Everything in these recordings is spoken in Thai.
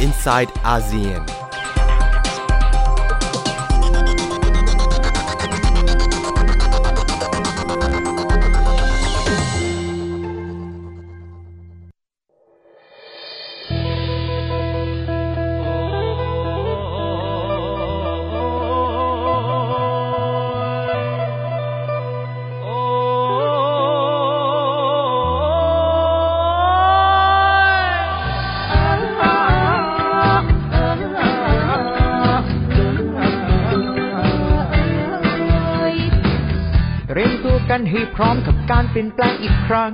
inside ASEAN. เปลี่ยนแปลงอีกครั้ง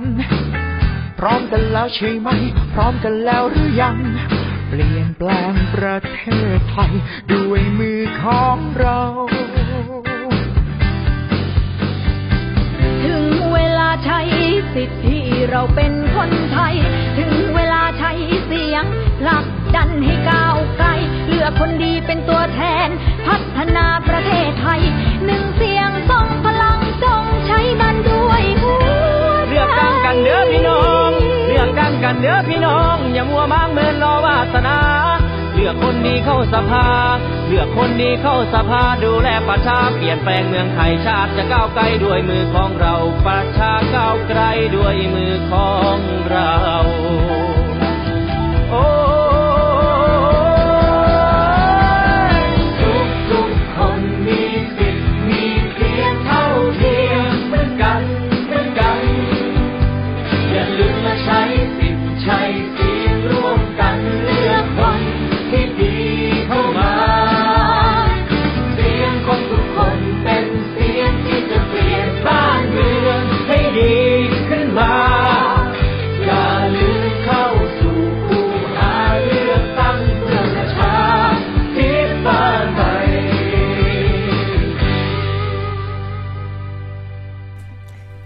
พร้อมกันแล้วใช่ไหม พร้อมกันแล้วหรือยัง เปลี่ยนแปลงประเทศไทยด้วยมือของเรา ถึงเวลาใช้สิทธิเราเป็นคนไทย ถึงเวลาใช้เสียงผลักดันให้ก้าวไกล เลือกคนดีเป็นตัวแทน พัฒนาประเทศไทยหนึ่งเสีย กันเด้อพี่น้อง อย่ามัวมางเมินรอวาสนา เลือกคนดีเข้าสภา เลือกคนดีเข้าสภาดูแลประชาเปลี่ยนแปลงเมืองไทยชาติจะก้าวไกลด้วยมือของเรา ประชาก้าวไกลด้วยมือของเราโอ้ทุกทุกคนมีสิติมีเพียงเท่าเทียมเหมือนกันเหมือนกันอย่าลืมมาใช้ สิทธิ์ใช้เสีย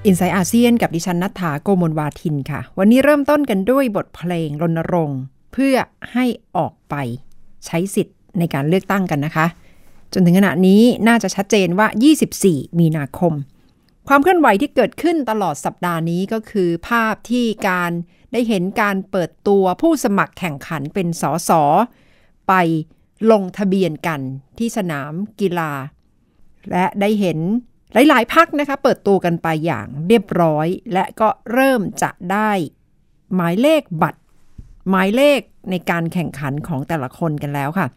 อินไซต์อาเซียนกับดิฉันนัฐาโกมลวาทินค่ะ วันนี้เริ่มต้นกันด้วยบทเพลงรณรงค์ เพื่อให้ออกไปใช้สิทธิ์ในการเลือกตั้งกันนะคะ จนถึงขณะนี้น่าจะชัดเจนว่า 24 มีนาคม ความเคลื่อนไหวที่เกิดขึ้นตลอดสัปดาห์นี้ก็คือ ภาพที่การได้เห็นการเปิดตัวผู้สมัครแข่งขันเป็นสสไปลงทะเบียนกันที่สนามกีฬา และได้เห็น หลาย ๆ พักนะคะเปิดตัวกันไปอย่างเรียบร้อย และก็เริ่มจะได้หมายเลขบัตร หมายเลขในการแข่งขันของแต่ละคนกันแล้วค่ะ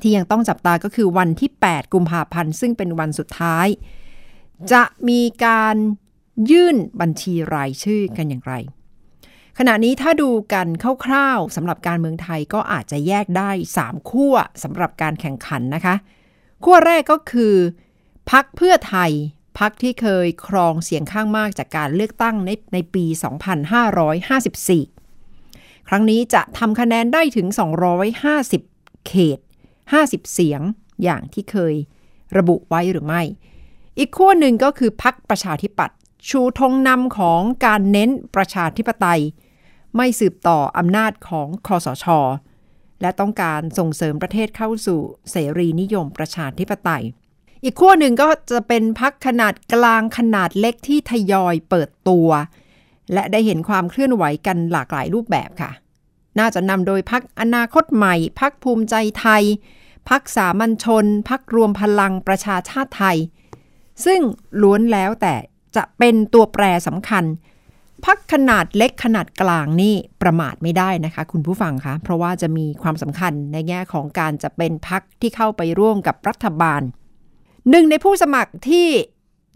ที่ยังต้องจับตาก็คือวันที่ 8 กุมภาพันธ์ ซึ่งเป็นวันสุดท้าย จะมีการยื่นบัญชีรายชื่อกันอย่างไร ขณะนี้ถ้าดูกันคร่าวๆสำหรับการเมืองไทยก็อาจจะแยกได้ 3 ขั้วสำหรับการแข่งขันนะคะ ขั้วแรกก็คือ พักเพื่อไทยพักที่เคยครองเสียงข้างมากจากการเลือกตั้งในในปี 2554 ครั้งนี้จะทำคะแนนได้ถึง 250 เขต 50 เสียงอย่างที่เคยระบุไว้หรือไม่ อีกขั้วหนึ่งก็คือพักประชาธิปัตย์ชูธงนำของการเน้นประชาธิปไตย ไม่สืบต่ออำนาจของคอสช และต้องการส่งเสริมประเทศเข้าสู่เสรีนิยมประชาธิปไตย อีกขั้วหนึ่งก็จะเป็นพักขนาดกลางขนาดเล็กที่ทยอยเปิดตัว และได้เห็นความเคลื่อนไหวกันหลากหลายรูปแบบค่ะ น่าจะนำโดยพักอนาคตใหม่ พักภูมิใจไทย พักสามัญชน พักรวมพลังประชาชาติไทย ซึ่งล้วนแล้วแต่จะเป็นตัวแปรสำคัญ พักขนาดเล็กขนาดกลางนี่ประมาทไม่ได้นะคะคุณผู้ฟังคะเพราะว่าจะมีความสำคัญในแง่ของการจะเป็นพักที่เข้าไปร่วมกับรัฐบาล หนึ่งในผู้สมัครที่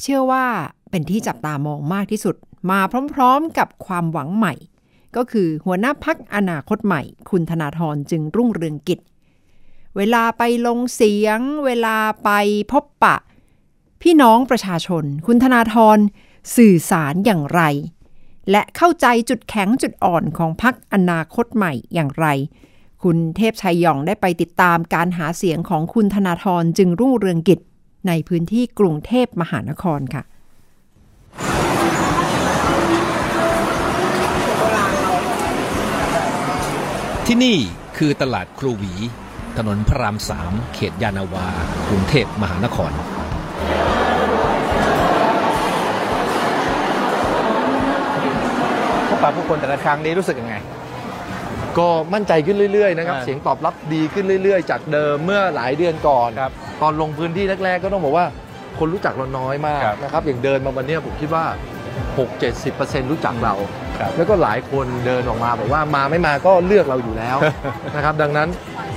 เชื่อว่าเป็นที่จับตามองมากที่สุด มาพร้อมๆกับความหวังใหม่ ก็คือหัวหน้าพักอนาคตใหม่ คุณธนาธรจึงรุ่งเรืองกิจ เวลาไปลงเสียง เวลาไปพบปะ พี่น้องประชาชน คุณธนาธรสื่อสารอย่างไร และเข้าใจจุดแข็งจุดอ่อนของพักอนาคตใหม่อย่างไร คุณเทพชัยหยองได้ไปติดตามการหาเสียงของคุณธนาธรจึงรุ่งเรืองกิจ ในพื้นที่กรุงเทพมหานครค่ะที่นี่คือตลาดครูหวี ถนนพระรามสามเขตยานาวา กรุงเทพมหานคร พบปะผู้คนแต่ละครั้งนี้รู้สึกยังไง ก็มั่นใจขึ้นเรื่อยๆนะครับอ่าเสียงตอบรับดีขึ้นเรื่อย ๆ จากเดิมเมื่อหลายเดือนก่อนครับตอนลงพื้นที่แรกๆ ก็ต้องบอกว่าคนรู้จักเราน้อยมากครับนะครับ อย่างเดินมาวันเนี้ยผมคิดว่า 6-70%รู้จักเราครับแล้วก็หลายคนเดินออกมาบอกว่ามาไม่มาก็เลือกเราอยู่แล้วนะครับ ดังนั้น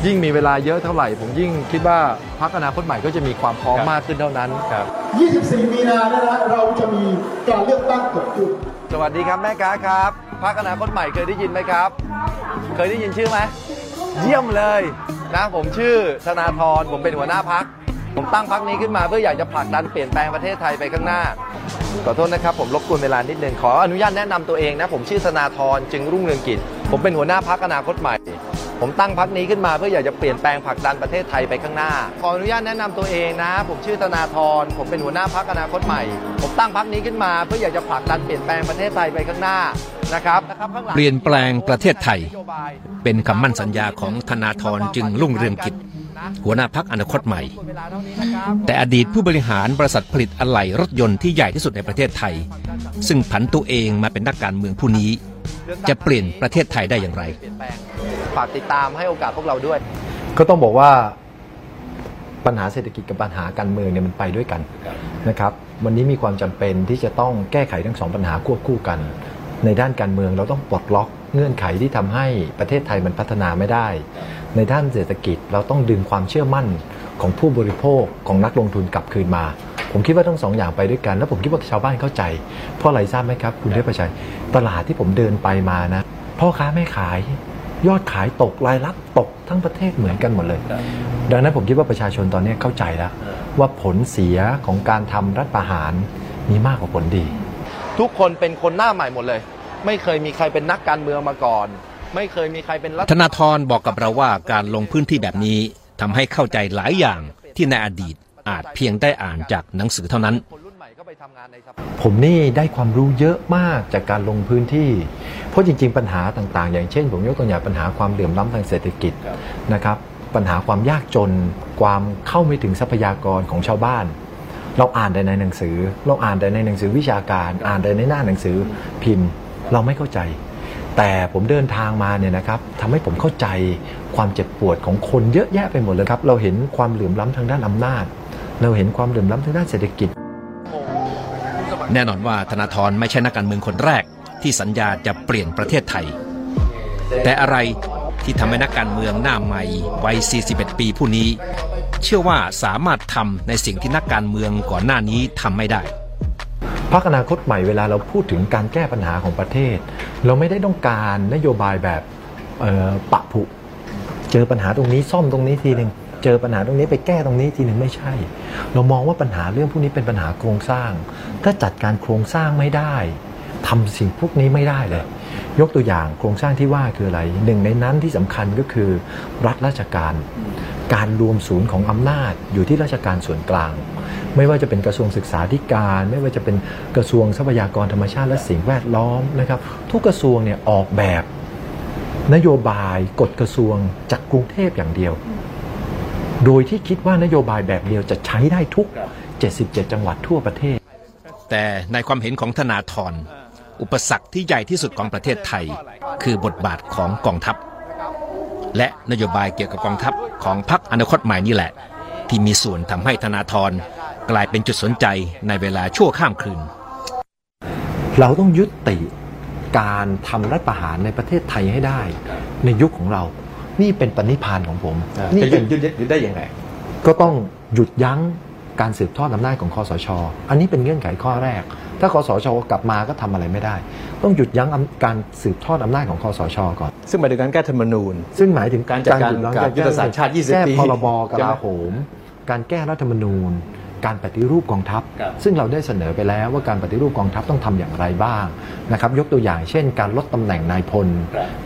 ยิ่งมีเวลาเยอะเท่าไหร่ ผมยิ่งคิดว่าพรรคอนาคตใหม่ก็จะมีความพร้อมครับมากขึ้นเท่านั้นครับ24 มีนาเนี่ยนะเราจะมีการเลือกตั้งเกิดขึ้น สวัสดีครับแม่ค้าครับพรรคอนาคตใหม่เคยได้ยินไหมครับ เคยได้ยินชื่อไหมเยี่ยมเลยนะผมชื่อธนาธรผมเป็นหัวหน้าพัก ผมตั้งพักนี้ขึ้นมาเพื่ออยากจะผลักดันเปลี่ยนแปลงประเทศไทยไปข้างหน้าขอโทษนะครับผมรบกวนเวลานิดนึงขออนุญาตแนะนำตัวเองนะผมชื่อธนาธรจึงรุ่งเรืองกิจ ผมเป็นหัวหน้าพักอนาคตใหม่ ผมตั้งพักนี้ขึ้นมาเพื่ออยากจะเปลี่ยนแปลงผลักดันประเทศไทยไปข้างหน้า ขออนุญาตแนะนำตัวเองนะ ผมชื่อธนาธรผมเป็นหัวหน้าพักอนาคตใหม่ ผมตั้งพักนี้ขึ้นมาเพื่ออยากจะผลักดันเปลี่ยนแปลงประเทศไทยไปข้างหน้า นะครับนะครับข้างหลังเปลี่ยนแปลงประเทศไทย เป็นคำมั่นสัญญาของธนาธรจึงรุ่งเรืองกิจ หัวหน้าพักอนาคตใหม่ แต่อดีตผู้บริหารบริษัทผลิตอะไหล่รถยนต์ที่ใหญ่ที่สุดในประเทศไทย ซึ่งผันตัวเองมาเป็นนักการเมืองผู้นี้ จะเปลี่ยนประเทศไทยได้อย่างไรฝากติดตามให้โอกาสพวกเราด้วย ก็ต้องบอกว่าปัญหาเศรษฐกิจกับปัญหาการเมืองเนี่ยมันไปด้วยกันนะครับ วันนี้มีความจำเป็นที่จะต้องแก้ไขทั้งสองปัญหาควบคู่กัน ในด้านการเมืองเราต้องปลดล็อกเงื่อนไขที่ทำให้ประเทศไทยมันพัฒนาไม่ได้ ในด้านเศรษฐกิจเราต้องดึงความเชื่อมั่นของผู้บริโภคของนักลงทุนกลับคืนมา ผมคิดว่าทั้งสองอย่างไปด้วยกัน แล้วผมคิดว่าชาวบ้านเข้าใจ เพราะอะไรทราบไหมครับ คุณเทพชัยตลาดที่ผมเดินไปมานะ พ่อค้าแม่ขายยอดขายตกรายรับตกทั้งประเทศเหมือนกันหมดเลย ดังนั้นผมคิดว่าประชาชนตอนนี้เข้าใจแล้ว ว่าผลเสียของการทำรัฐประหารมีมากกว่าผลดี ทุกคนเป็นคนหน้าใหม่หมดเลย ไม่เคยมีใครเป็นนักการเมืองมาก่อน ไม่เคยมีใครเป็นรัฐธนาธรบอกกับเราว่าการลงพื้นที่แบบนี้ทำให้เข้าใจหลายอย่างที่ในอดีตอาจเพียงได้อ่านจากหนังสือเท่านั้นคนรุ่นใหม่ก็ไปทำงานในสภาผมนี่ได้ความรู้เยอะมากจากการลงพื้นที่ เพราะจริง ๆ ปัญหาต่างๆ อย่างเช่น ผมยกตัวอย่างปัญหาความเหลื่อมล้ำทางเศรษฐกิจนะครับ ปัญหาความยากจน ความเข้าไม่ถึงทรัพยากรของชาวบ้าน เราอ่านแต่ในหนังสือ เราอ่านแต่ในหนังสือวิชาการ อ่านแต่ในหน้าหนังสือพิมพ์ เราไม่เข้าใจ แต่ผมเดินทางมาเนี่ยนะครับทำให้ผมเข้าใจความเจ็บปวดของคนเยอะแยะไปหมดเลยครับ เราเห็นความเหลื่อมล้ำทางด้านอำนาจ เราเห็นความเหลื่อมล้ำทางด้านเศรษฐกิจ แน่นอนว่าธนาธรไม่ใช่นักการเมืองคนแรก ที่สัญญาจะเปลี่ยนประเทศไทย แต่อะไรที่ทำให้นักการเมืองหน้าใหม่วัย 41 ปีผู้นี้ เชื่อว่าสามารถทำในสิ่งที่นักการเมืองก่อนหน้านี้ทำไม่ได้พักอนาคตใหม่เวลาเราพูดถึงการแก้ปัญหาของประเทศ เราไม่ได้ต้องการนโยบายแบบปะผุ เจอปัญหาตรงนี้ซ่อมตรงนี้ทีหนึ่งเจอปัญหาตรงนี้ไปแก้ตรงนี้ทีหนึ่งไม่ใช่ เรามองว่าปัญหาเรื่องพวกนี้เป็นปัญหาโครงสร้าง ถ้าจัดการโครงสร้างไม่ได้ทำสิ่งพวกนี้ไม่ได้เลย ยกตัวอย่างโครงสร้างที่ว่าคืออะไรหนึ่งในนั้นที่สำคัญก็คือรัฐราชการ การรวมศูนย์ของอำนาจอยู่ที่ราชการส่วนกลาง ไม่ว่าจะเป็นกระทรวงศึกษาธิการ ไม่ว่าจะเป็นกระทรวงทรัพยากรธรรมชาติและสิ่งแวดล้อมนะครับ ทุกกระทรวงเนี่ยออกแบบนโยบายกฎกระทรวงจากกรุงเทพอย่างเดียว โดยที่คิดว่านโยบายแบบเดียวจะใช้ได้ทุก 77 จังหวัดทั่วประเทศ แต่ในความเห็นของธนาธรอุปสรรคที่ใหญ่ที่สุดของประเทศไทย คือบทบาทของกองทัพ และนโยบายเกี่ยวกับกองทัพของพรรคอนาคตใหม่นี่แหละ ที่มีส่วนทำให้ธนาธรกลายเป็นจุดสนใจในเวลาชั่วข้ามคืน เราต้องยุติการทำรัฐประหารในประเทศไทยให้ได้ ในยุคของเรา นี่เป็นปณิพานของผม นี่จะหเป็ยุนดหยุดหยุดได้ยังไง ก็ต้องหยุดยั้ง การสืบทอดอำนาจของคอสช อันนี้เป็นเงื่อนไขข้อแรก ถ้าคอสช กลับมาก็ทำอะไรไม่ได้ ต้องหยุดยั้งอำการสืบทอดอำนาจของคอสช ก่อน ซึ่งหมายถึงการแก้ธรรมนูญ ซึ่งหมายถึงการจัดการหยุยั้งกับยุทธศาสตร์ชาติ 20แก้ปีพรบกใช่ไหมลาโหม การแก้รัฐธรรมนูญ การปฏิรูปกองทัพครับซึ่งเราได้เสนอไปแล้วว่าการปฏิรูปกองทัพต้องทำอย่างไรบ้างนะครับ ยกตัวอย่างเช่น การลดตำแหน่งนายพล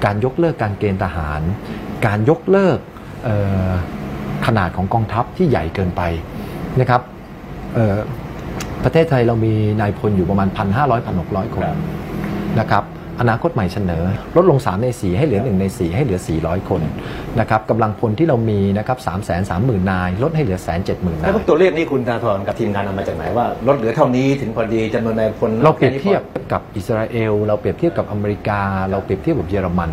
การยกเลิกการเกณฑ์ทหาร การยกเลิกเอ่อขนาดของกองทัพที่ใหญ่เกินไป นะครับเอ่อประเทศไทยเรามีนายพลอยู่ประมาณ 1,500 1,600 คนนะครับอนาคตใหม่เสนอ ลดลง 3 ใน 4 ให้เหลือ 1 ใน 4 ให้เหลือ 400 คนนะครับกำลังพลที่เรามีนะครับ3 3 0 0 0 0 นาย ลดให้เหลือ1 7 0 0 0 0นาแล้วยพวกตัวเลขนี่คุณธนาธรกับทีมงานเอามาจากไหนว่า ลดเหลือเท่านี้ถึงพอดีจำนวนนายพลเราเปรียบเทียบกับอิสราเอล เราเปรียบเทียบกับอเมริกา เราเปรียบเทียบกับเยอรมัน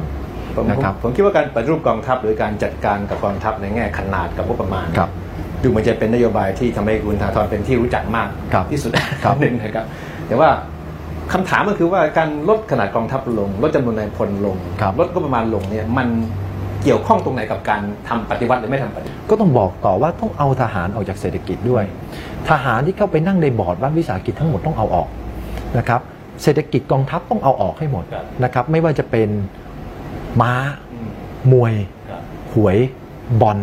ผมนะครับผมผมคิดว่าการปฏิรูปกองทัพหรือการจัดการกับกองทัพในแง่ขนาดกับงบประมาณครับ ดูเหมันจะเป็นนโยบายที่ทำให้คุณธนาธรเป็นที่รู้จักมากครับที่สุดครับหนึ่งนะครับ แต่ว่าคำถามก็คือว่าการลดขนาดกองทัพลง ลดจำนวนนายพลลงครับลดงบประมาณลงเนี่ยมันเกี่ยวข้องตรงไหนกับการทำปฏิวัติหรือไม่ทำปฏิวัติก็ต้องบอกต่อว่าต้องเอาทหารออกจากเศรษฐกิจด้วย ทหารที่เข้าไปนั่งในบอร์ดรัฐวิสาหกิจทั้งหมดต้องเอาออกนะครับเศรษฐกิจกองทัพต้องเอาออกให้หมดครับนะครับไม่ว่าจะเป็นม้าอืมมวยครับหวยบอล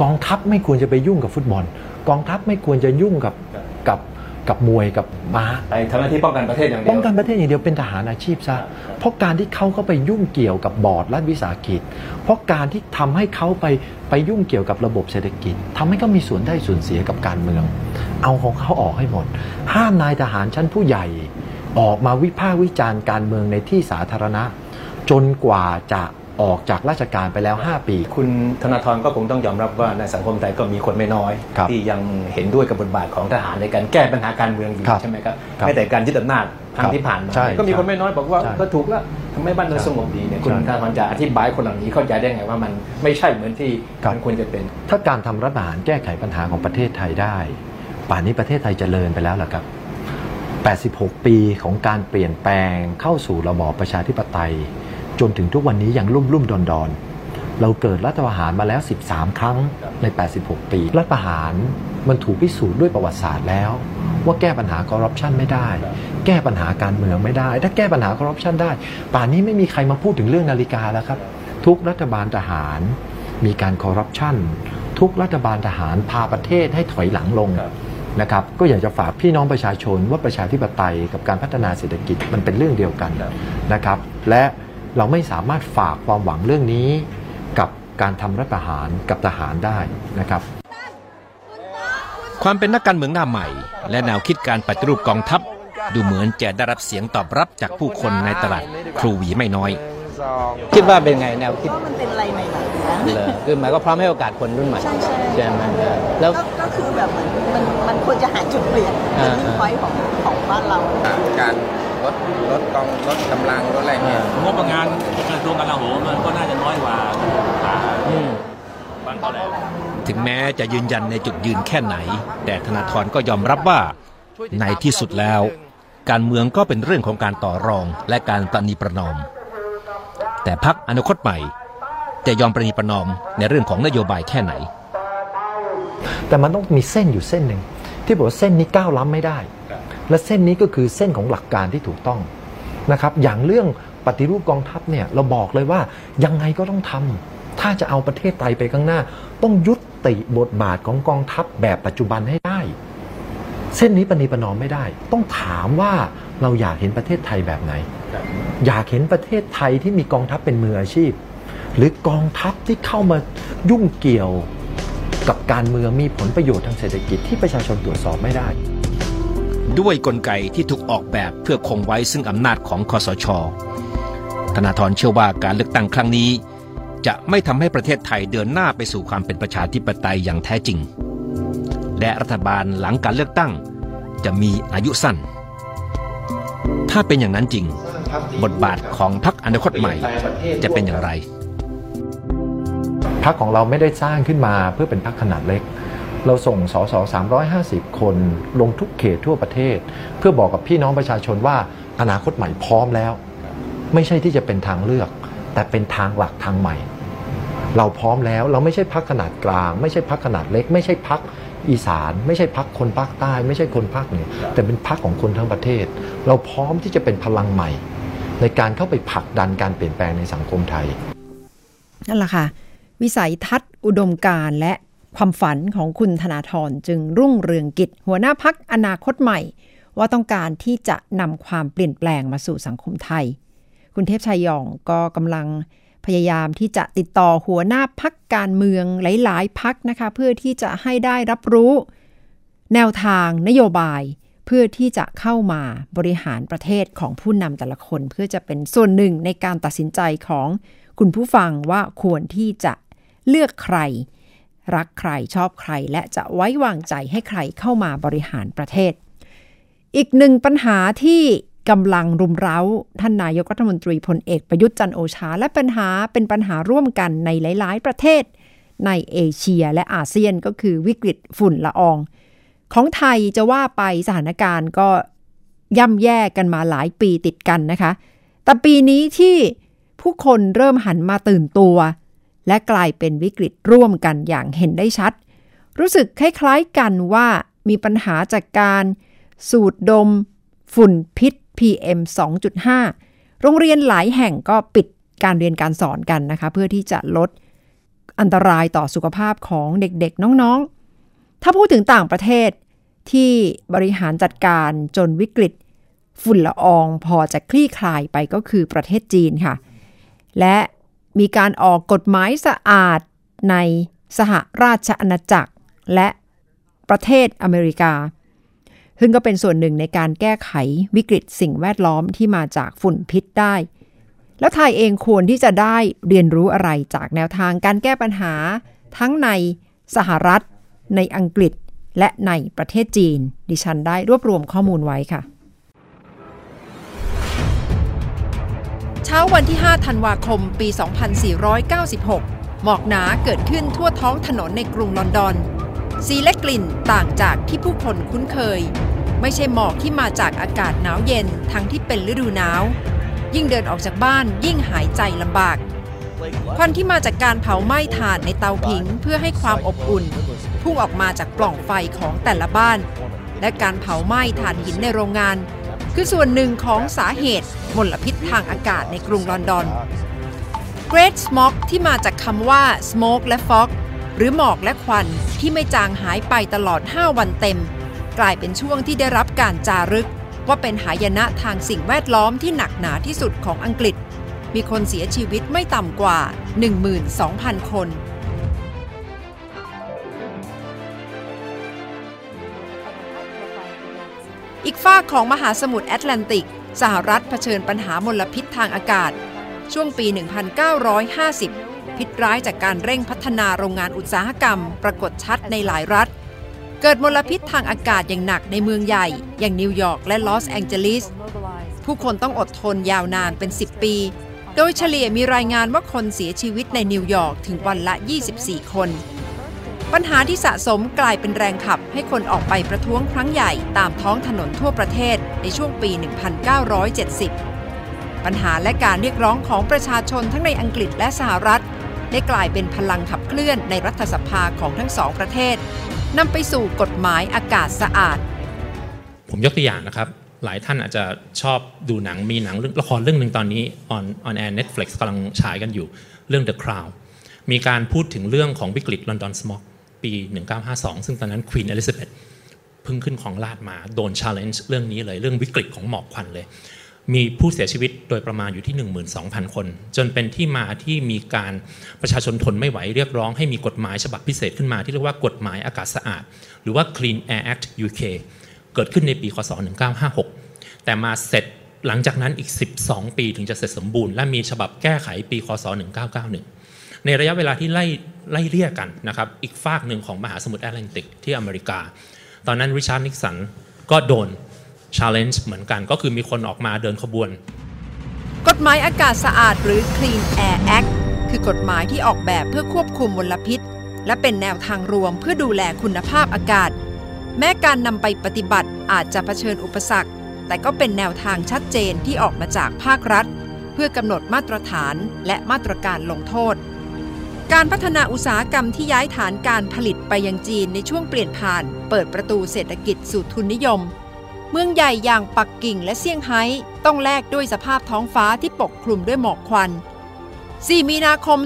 กองทัพไม่ควรจะไปยุ่งกับฟุตบอล กองทัพไม่ควรจะยุ่งกับครับกับกับมวยกับม้าไปทำหน้าที่ป้องกันประเทศอย่างเดียวป้องกันประเทศอย่างเดียวเป็นทหารอาชีพซะครับเพราะการที่เขาเข้าไปยุ่งเกี่ยวกับบอร์ดรัฐวิสาหกิจ เพราะการที่ทำให้เขาไปไปยุ่งเกี่ยวกับระบบเศรษฐกิจทำให้เขามีส่วนได้ส่วนเสียกับการเมือง เอาของเขาออกให้หมด ห้ามนายทหารชั้นผู้ใหญ่ ออกมาวิพากษ์วิจารณ์การเมืองในที่สาธารณะ จนกว่าจะ ออกจากราชการไปแล้ว 5 ปี คุณธนาธรก็คงต้องยอมรับว่าในสังคมไทยก็มีคนไม่น้อย ครับที่ยังเห็นด้วยกับบทบาทของทหารในการแก้ปัญหาการเมืองอยู่ครับใช่ไหมครับครับแม้แต่การยึดอำนาจครั้ครังบที่ผ่านมา ใช่ก็มีคนไม่น้อยบอกว่าใช่ก็ถูกแล้วทำให้บ้านเมืองใช่สงบดีเนี่ยคุณใช่ธนาธรจะอธิบายคนเหล่านี้เข้าใจได้ไงว่ามันไม่ใช่เหมือนที่ครับ มันควรจะเป็น ถ้าการทำรัฐประหารแก้ไขปัญหาของประเทศไทยได้ ป่านนี้ประเทศไทยเจริญไปแล้วล่ะครับ 86 ปีของการเปลี่ยนแปลงเข้าสู่ระบอบประชาธิปไตย จนถึงทุกวันนี้ยังรุ่มรุ่มดอนดอนเราเกิดรัฐประหารมาแล้ว 13 ครั้งใน 86 ปี รัฐประหารมันถูกพิสูจน์ด้วยประวัติศาสตร์แล้ว ว่าแก้ปัญหาคอร์รัปชันไม่ได้ แก้ปัญหาการเมืองไม่ได้ ถ้าแก้ปัญหาคอร์รัปชันได้ ป่านนี้ไม่มีใครมาพูดถึงเรื่องนาฬิกาแล้วครับ ทุกรัฐบาลทหารมีการคอร์รัปชันทุกรัฐบาลทหารพาประเทศให้ถอยหลังลงนะครับก็อยากจะฝากพี่น้องประชาชนว่าประชาธิปไตยกับการพัฒนาเศรษฐกิจมันเป็นเรื่องเดียวกันนะครับและ เราไม่สามารถฝากความหวังเรื่องนี้ กับการทำรัฐประหารกับทหารได้นะครับความเป็นนักการเมืองหน้าใหม่ และแนวคิดการปฏิรูปกองทัพ ดูเหมือนจะได้รับเสียงตอบรับจากผู้คนในตลาดครูหวีไม่น้อย คิดว่าเป็นไงแนวคิดว่ามันเป็นอะไรใหม่ๆนะเลยคือหมายก็พร้อมให้โอกาสคนรุ่นใหม่ใช่ใช่ใช่ไหมแล้วก็ก็คือแบบเหมือนมันมันควรจะหาจุดเปลี่ยนอ่าจุดพอยของของบ้านเราการ ลดลดกองลดกำลังลดอะไรเนี่ยงบประมาณกระทรวงกลาโหมมันก็น่าจะน้อยกว่าขาอืมบ้านเขาแหละถึงแม้จะยืนยันในจุดยืนแค่ไหน แต่ธนาธรก็ยอมรับว่าในที่สุดแล้ว การเมืองก็เป็นเรื่องของการต่อรองและการประนีประนอม แต่พักอนาคตใหม่จะยอมประนีประนอมในเรื่องของนโยบายแค่ไหน แต่มันต้องมีเส้นอยู่เส้นหนึ่งที่บอกว่าเส้นนี้ก้าวล้ำไม่ได้ และเส้นนี้ก็คือเส้นของหลักการที่ถูกต้องนะครับอย่างเรื่องปฏิรูปกองทัพเนี่ยเราบอกเลยว่ายังไงก็ต้องทำถ้าจะเอาประเทศไทยไปข้างหน้า ต้องยุติบทบาทของกองทัพแบบปัจจุบันให้ได้ เส้นนี้ปณีประนอมไม่ได้ ต้องถามว่าเราอยากเห็นประเทศไทยแบบไหน อยากเห็นประเทศไทยที่มีกองทัพเป็นมืออาชีพ หรือกองทัพที่เข้ามายุ่งเกี่ยวกับการเมืองมีผลประโยชน์ทางเศรษฐกิจที่ประชาชนตรวจสอบไม่ได้ ด้วยกลไกที่ถูกออกแบบเพื่อคงไว้ซึ่งอำนาจของคอสช ธนาธรเชื่อว่าการเลือกตั้งครั้งนี้ จะไม่ทำให้ประเทศไทยเดินหน้าไปสู่ความเป็นประชาธิปไตยอย่างแท้จริง และรัฐบาลหลังการเลือกตั้ง จะมีอายุสั้น ถ้าเป็นอย่างนั้นจริง บทบาทของพรรคอนาคตใหม่ จะเป็นอย่างไรพักของเราไม่ได้สร้างขึ้นมาเพื่อเป็นพักขนาดเล็ก เราส่งสส350 คนลงทุกเขตทั่วประเทศ เพื่อบอกกับพี่น้องประชาชนว่าอนาคตใหม่พร้อมแล้ว ไม่ใช่ที่จะเป็นทางเลือก แต่เป็นทางหลักทางใหม่ เราพร้อมแล้วเราไม่ใช่พักขนาดกลาง ไม่ใช่พักขนาดเล็ก ไม่ใช่พักอีสาน ไม่ใช่พักคนภาคใต้ ไม่ใช่คนภาคเหนือแต่เป็นพักของคนทั้งประเทศ เราพร้อมที่จะเป็นพลังใหม่ ในการเข้าไปผลักดันการเปลี่ยนแปลงในสังคมไทยนั่นแหละค่ะวิสัยทัศน์อุดมการณ์และ ความฝันของคุณธนาธรจึงรุ่งเรืองกิจ หัวหน้าพักอนาคตใหม่ ว่าต้องการที่จะนำความเปลี่ยนแปลงมาสู่สังคมไทย คุณเทพชัยยองก็กำลังพยายามที่จะติดต่อหัวหน้าพักการเมืองหลาย ๆ พักนะคะ เพื่อที่จะให้ได้รับรู้ แนวทางนโยบายเพื่อที่จะเข้ามาบริหารประเทศของผู้นำแต่ละคน เพื่อจะเป็นส่วนหนึ่งในการตัดสินใจของคุณผู้ฟังว่าควรที่จะเลือกใคร รักใครชอบใครและจะไว้วางใจให้ใครเข้ามาบริหารประเทศ อีกหนึ่งปัญหาที่กำลังรุมเร้า ท่านนายกรัฐมนตรีพลเอกประยุทธ์จันโอชา และปัญหาเป็นปัญหาร่วมกันในหลาย ๆ ประเทศ ในเอเชียและอาเซียนก็คือวิกฤตฝุ่นละออง ของไทยจะว่าไปสถานการณ์ก็ย่ำแย่กันมาหลายปีติดกันนะคะ แต่ปีนี้ที่ผู้คนเริ่มหันมาตื่นตัว และกลายเป็นวิกฤตร่วมกันอย่างเห็นได้ชัด รู้สึกคล้ายๆกันว่ามีปัญหาจากการสูดดม ฝุ่นพิษ PM 2.5 โรงเรียนหลายแห่งก็ปิดการเรียนการสอนกันนะคะ เพื่อที่จะลดอันตรายต่อสุขภาพของเด็กๆ น้องๆ ถ้าพูดถึงต่างประเทศที่บริหารจัดการจนวิกฤต ฝุ่นละอองพอจะคลี่คลายไปก็คือประเทศจีนค่ะ และ มีการออกกฎหมายสะอาดในสหราชอาณาจักรและประเทศอเมริกา ซึ่งก็เป็นส่วนหนึ่งในการแก้ไขวิกฤตสิ่งแวดล้อมที่มาจากฝุ่นพิษได้ แล้วไทยเองควรที่จะได้เรียนรู้อะไรจากแนวทางการแก้ปัญหาทั้งในสหรัฐ ในอังกฤษ และในประเทศจีน ดิฉันได้รวบรวมข้อมูลไว้ค่ะ ช้าวันที่ 5 ธันวาคม ปี 2496 หมอกหนาเกิดขึ้นทั่วท้องถนนในกรุงลอนดอน สีและกลิ่นต่างจากที่ผู้คนคุ้นเคย ไม่ใช่หมอกที่มาจากอากาศหนาวเย็นทั้งที่เป็นฤดูหนาว ยิ่งเดินออกจากบ้านยิ่งหายใจลำบาก ควันที่มาจากการเผาไหม้ถ่านในเตาผิงเพื่อให้ความอบอุ่นพุ่งออกมาจากปล่องไฟของแต่ละบ้าน และการเผาไหม้ถ่านหินในโรงงาน คือส่วนหนึ่งของสาเหตุมลพิษทางอากาศในกรุงลอนดอน Great Smog ที่มาจากคำว่า smoke และ fog หรือหมอกและควันที่ไม่จางหายไปตลอด 5 วันเต็ม กลายเป็นช่วงที่ได้รับการจารึก ว่าเป็นหายนะทางสิ่งแวดล้อมที่หนักหนาที่สุดของอังกฤษ มีคนเสียชีวิตไม่ต่ำกว่า 12,000 คน อีกฟากของมหาสมุทรแอตแลนติก สหรัฐเผชิญปัญหามลพิษทางอากาศ ช่วงปี 1950 พิษร้ายจากการเร่งพัฒนาโรงงานอุตสาหกรรม ปรากฏชัดในหลายรัฐ เกิดมลพิษทางอากาศอย่างหนักในเมืองใหญ่ อย่างนิวยอร์กและลอสแองเจลิส ผู้คนต้องอดทนยาวนานเป็น 10 ปี โดยเฉลี่ยมีรายงานว่าคนเสียชีวิตในนิวยอร์กถึงวันละ 24 คน ปัญหาที่สะสมกลายเป็นแรงขับให้คนออกไปประท้วงครั้งใหญ่ตามท้องถนนทั่วประเทศในช่วงปี 1970 ปัญหาและการเรียกร้องของประชาชนทั้งในอังกฤษและสหรัฐ ได้กลายเป็นพลังขับเคลื่อนในรัฐสภาของทั้งสองประเทศนำไปสู่กฎหมายอากาศสะอาด ผมยกตัวอย่างนะครับ หลายท่านอาจจะชอบดูหนังมีหนังเรื่องละครเรื่องหนึ่งตอนนี้ on on air Netflix กำลังฉายกันอยู่เรื่อง The Crown มีการพูดถึงเรื่องของวิกฤตลอนดอนสมอก ปี 1952 ซึ่งตอนนั้นควีนอลิซาเบธเพิ่งขึ้นของราชมาโดน challenge เรื่องนี้เลยเรื่องวิกฤตของหมอกควันเลย มีผู้เสียชีวิตโดยประมาณอยู่ที่ 12,000 คน จนเป็นที่มาที่มีการประชาชนทนไม่ไหวเรียกร้องให้มีกฎหมายฉบับพิเศษขึ้นมาที่เรียกว่ากฎหมายอากาศสะอาด หรือว่า Clean Air Act UK เกิดขึ้นในปีคศ 1956 แต่มาเสร็จหลังจากนั้นอีก 12 ปีถึงจะเสร็จสมบูรณ์ และมีฉบับแก้ไขปีคศ 1991 ในระยะเวลาที่ไล่ไล่เลี่ยกันนะครับอีกฟากหนึ่งของมหาสมุทรแอตแลนติกที่อเมริกา ตอนนั้นริชาร์ดนิกสันก็โดน challenge เหมือนกันก็คือมีคนออกมาเดินขบวน กฎหมายอากาศสะอาดหรือ Clean Air Act คือกฎหมายที่ออกแบบเพื่อควบคุมมลพิษ และเป็นแนวทางรวมเพื่อดูแลคุณภาพอากาศ แม้การนำไปปฏิบัติอาจจะเผชิญอุปสรรค แต่ก็เป็นแนวทางชัดเจนที่ออกมาจากภาครัฐ เพื่อกำหนดมาตรฐานและมาตรการลงโทษ การพัฒนาอุตสาหกรรมที่ย้ายฐานการผลิตไปยังจีนในช่วงเปลี่ยนผ่าน เปิดประตูเศรษฐกิจสู่ทุนนิยม เมืองใหญ่อย่างปักกิ่งและเซี่ยงไฮ้ต้องแลกด้วยสภาพท้องฟ้าที่ปกคลุมด้วยหมอกควัน 4 มีนาคม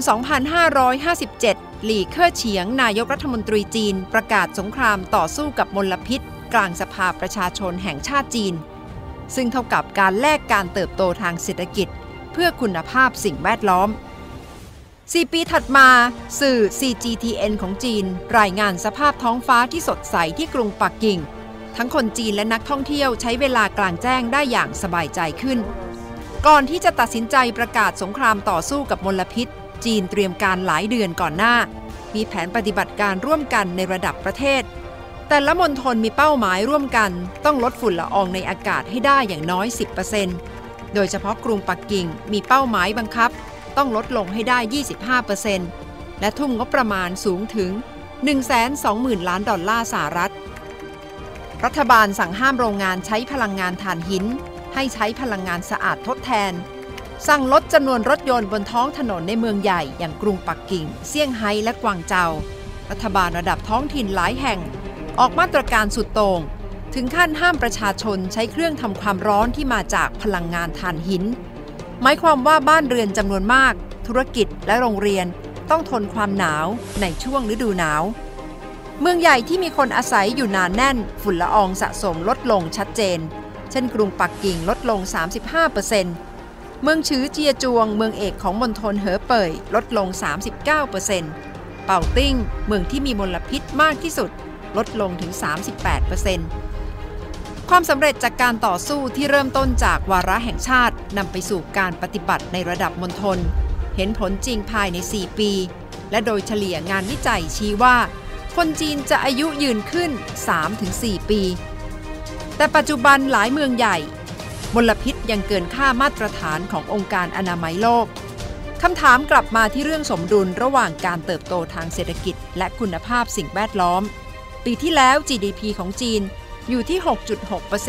2557 หลี่เค่อเฉียงนายกรัฐมนตรีจีน ประกาศสงครามต่อสู้กับมลพิษ กลางสภาประชาชนแห่งชาติจีน ซึ่งเท่ากับการแลกการเติบโตทางเศรษฐกิจ เพื่อคุณภาพสิ่งแวดล้อม 4 ปีถัดมา สื่อ CGTN ของจีน รายงานสภาพท้องฟ้าที่สดใสที่กรุงปักกิ่ง ทั้งคนจีนและนักท่องเที่ยวใช้เวลากลางแจ้งได้อย่างสบายใจขึ้น ก่อนที่จะตัดสินใจประกาศสงครามต่อสู้กับมลพิษ จีนเตรียมการหลายเดือนก่อนหน้า มีแผนปฏิบัติการร่วมกันในระดับประเทศ แต่ละมณฑลมีเป้าหมายร่วมกัน ต้องลดฝุ่นละอองในอากาศให้ได้อย่างน้อย 10%โดยเฉพาะกรุงปักกิ่งมีเป้าหมายบังคับ ต้องลดลงให้ได้ 25%และทุ่มงบประมาณสูงถึง 120,000 ล้านดอลลาร์สหรัฐ รัฐบาลสั่งห้ามโรงงานใช้พลังงานถ่านหิน ให้ใช้พลังงานสะอาดทดแทน สั่งลดจำนวนรถยนต์บนท้องถนนในเมืองใหญ่อย่างกรุงปักกิ่ง เซี่ยงไฮ้และกวางเจา รัฐบาลระดับท้องถิ่นหลายแห่ง ออกมาตรการสุดโต่งถึงขั้นห้ามประชาชนใช้เครื่องทำความร้อนที่มาจากพลังงานถ่านหิน หมายความว่าบ้านเรือนจำนวนมาก ธุรกิจและโรงเรียนต้องทนความหนาวในช่วงฤดูหนาว เมืองใหญ่ที่มีคนอาศัยอยู่หนานแน่น ฝุ่นละอองสะสมลดลงชัดเจน เช่นกรุงปักกิ่งลดลง 35%เมืองชือเจียจวง เมืองเอกของมณฑลเหอเป่ยลดลง 39%เป่าติ้ง เมืองที่มีมลพิษมากที่สุด ลดลงถึง 38%ความสำเร็จจากการต่อสู้ที่เริ่มต้นจากวาระแห่งชาติ นำไปสู่การปฏิบัติในระดับมณฑลเห็นผลจริงภายใน 4 ปี และโดยเฉลี่ยงานวิจัยชี้ว่า คนจีนจะอายุยืนขึ้น 3-4 ปี แต่ปัจจุบันหลายเมืองใหญ่มลพิษยังเกินค่ามาตรฐานขององค์การอนามัยโลกคำถามกลับมาที่เรื่องสมดุลระหว่างการเติบโตทางเศรษฐกิจ และคุณภาพสิ่งแวดล้อม ปีที่แล้ว GDP ของจีนอยู่ที่ 6.6%เ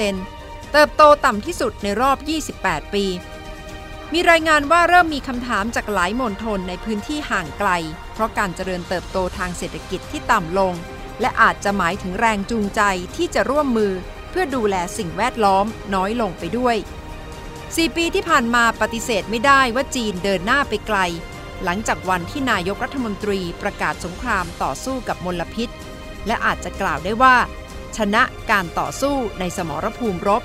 เติบโตต่ำที่สุดในรอบ 28 ปี มีรายงานว่าเริ่มมีคำถามจากหลายมณฑลในพื้นที่ห่างไกล เพราะการเจริญเติบโตทางเศรษฐกิจที่ต่ำลง และอาจจะหมายถึงแรงจูงใจที่จะร่วมมือ เพื่อดูแลสิ่งแวดล้อมน้อยลงไปด้วย4ปีที่ผ่านมาปฏิเสธไม่ได้ว่าจีนเดินหน้าไปไกล หลังจากวันที่นายกรัฐมนตรีประกาศสงครามต่อสู้กับมลพิษ และอาจจะกล่าวได้ว่า ชนะการต่อสู้ในสมรภูมิรบ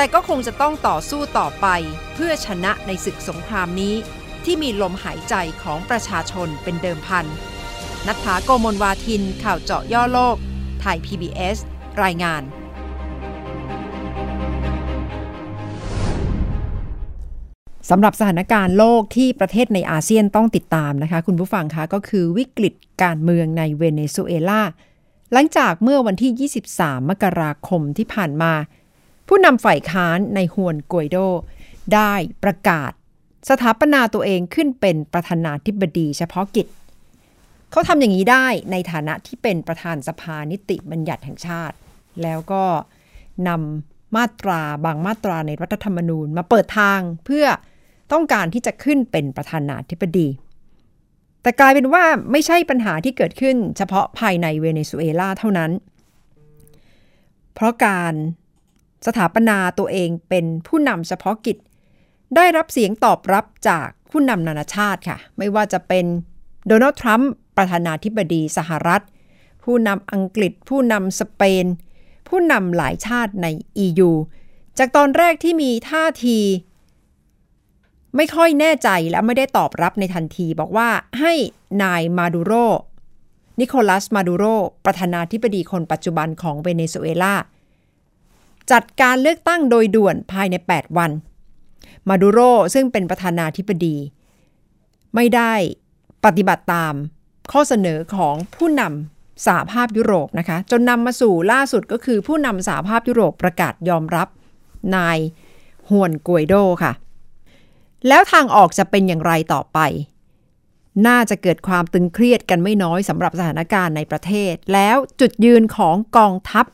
แต่ก็คงจะต้องต่อสู้ต่อไป เพื่อชนะในศึกสงครามนี้ ที่มีลมหายใจของประชาชนเป็นเดิมพันนัทธาโกมลวาทินข่าวเจาะย่อโลก ไทย PBS รายงาน สำหรับสถานการณ์โลกที่ประเทศในอาเซียนต้องติดตามนะคะ คุณผู้ฟังคะก็คือวิกฤตการเมืองในเวเนซุเอลาหลังจากเมื่อวันที่ 23 มกราคมที่ผ่านมา ผู้นำฝ่ายค้านในฮวนกวยโด ได้ประกาศ สถาปนาตัวเองขึ้นเป็นประธานาธิบดีเฉพาะกิจ เขาทำอย่างนี้ได้ในฐานะที่เป็นประธานสภานิติบัญญัติแห่งชาติ แล้วก็นำมาตราบางมาตราในรัฐธรรมนูญมาเปิดทางเพื่อต้องการที่จะขึ้นเป็นประธานาธิบดี แต่กลายเป็นว่าไม่ใช่ปัญหาที่เกิดขึ้นเฉพาะภายในเวเนซุเอลาเท่านั้น เพราะการ สถาปนาตัวเองเป็นผู้นำเฉพาะกิจ ได้รับเสียงตอบรับจากผู้นำนานาชาติค่ะ ไม่ว่าจะเป็นโดนัลด์ทรัมป์ประธานาธิบดีสหรัฐ ผู้นำอังกฤษ ผู้นำสเปน ผู้นำหลายชาติใน EU จากตอนแรกที่มีท่าที ไม่ค่อยแน่ใจและไม่ได้ตอบรับในทันที บอกว่าให้นายมาดูโรนิโคลัสมาดูโรประธานาธิบดีคนปัจจุบันของเวเนซุเอลา จัดการเลือกตั้งโดยด่วนภายใน 8 วัน มาดูโรซึ่งเป็นประธานาธิบดี ไม่ได้ปฏิบัติตามข้อเสนอของผู้นำสหภาพยุโรปนะคะ จนนำมาสู่ล่าสุดก็คือผู้นำสหภาพยุโรปประกาศยอมรับนายฮวนกวยโดค่ะ แล้วทางออกจะเป็นอย่างไรต่อไป น่าจะเกิดความตึงเครียดกันไม่น้อยสำหรับสถานการณ์ในประเทศ แล้วจุดยืนของกองทัพ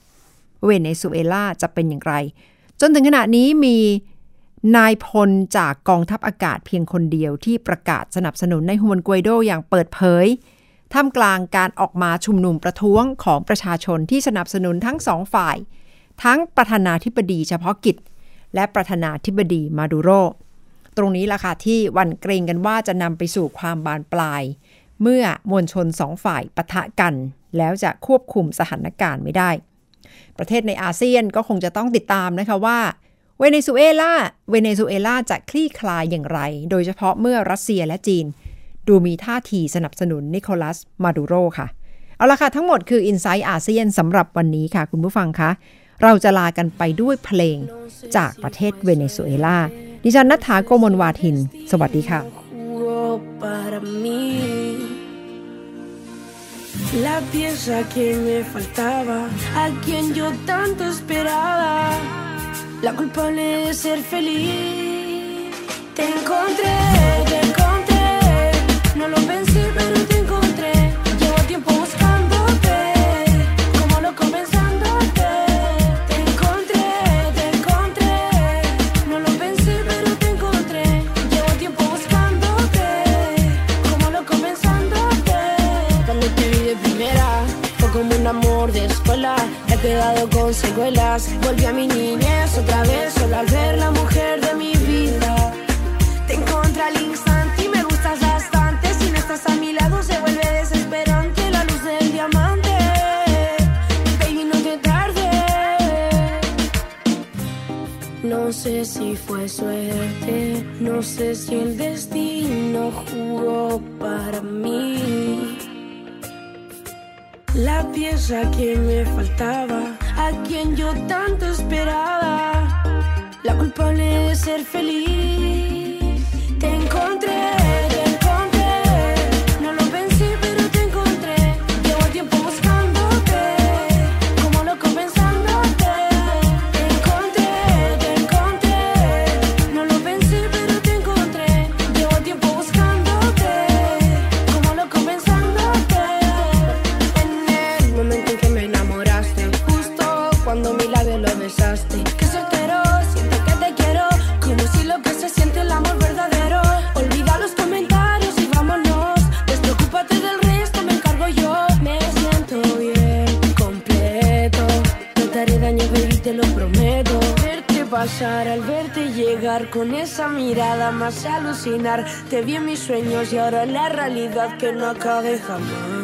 เวเนซุเอลาจะเป็นอย่างไร จนถึงขณะนี้มีนายพลจากกองทัพอากาศเพียงคนเดียวที่ประกาศสนับสนุนในฮวนกวยโดอย่างเปิดเผย ท่ามกลางการออกมาชุมนุมประท้วงของประชาชนที่สนับสนุนทั้งสองฝ่าย ทั้งประธานาธิบดีเฉพาะกิจ และประธานาธิบดีมาดูโร ตรงนี้ล่ะค่ะที่วันเกรงกันว่าจะนำไปสู่ความบานปลาย เมื่อมวลชนสองฝ่ายปะทะกัน แล้วจะควบคุมสถานการณ์ไม่ได้ ประเทศในอาเซียนก็คงจะต้องติดตามนะคะว่าเวเนซุเอลาเวเนซุเอลาจะคลี่คลายอย่างไร โดยเฉพาะเมื่อรัสเซียและจีน ดูมีท่าทีสนับสนุนนิโคลัสมาดูโรค่ะ เอาละค่ะ ทั้งหมดคือ i n s i ซต์อาเซียนสำหรับวันนี้ค่ะ คุณผู้ฟังคะ เราจะลากันไปด้วยเพลงจากประเทศเวเนซุเอลาดิฉันนัฐาโกมลวาทิน สวัสดีค่ะ La pieza que me faltaba, a quien yo tanto esperaba, la culpable de ser feliz. Te encontré, te encontré, no lo pensé pero te encontré. Llevo tiempo buscándote, como loco pensándote. Te encontré, te encontré, no lo pensé pero te encontré. Llevo tiempo buscándote, como loco pensándote. Cuando te amor de escuela. He quedado con secuelas, volví a mi niñez otra vez, solo al ver la mujer de mi vida. Te encontré al instante y me gustas bastante. Si no estás a mi lado, se vuelve desesperante la luz del diamante. Baby, no te tarde. No sé si fue suerte, no sé si el destino jugó para mí. La pieza que me faltaba, a quien yo tanto esperaba, la culpable de ser feliz. Te encontré, alucinar. Te vi en mis sueños y ahora la realidad que no acabe jamás.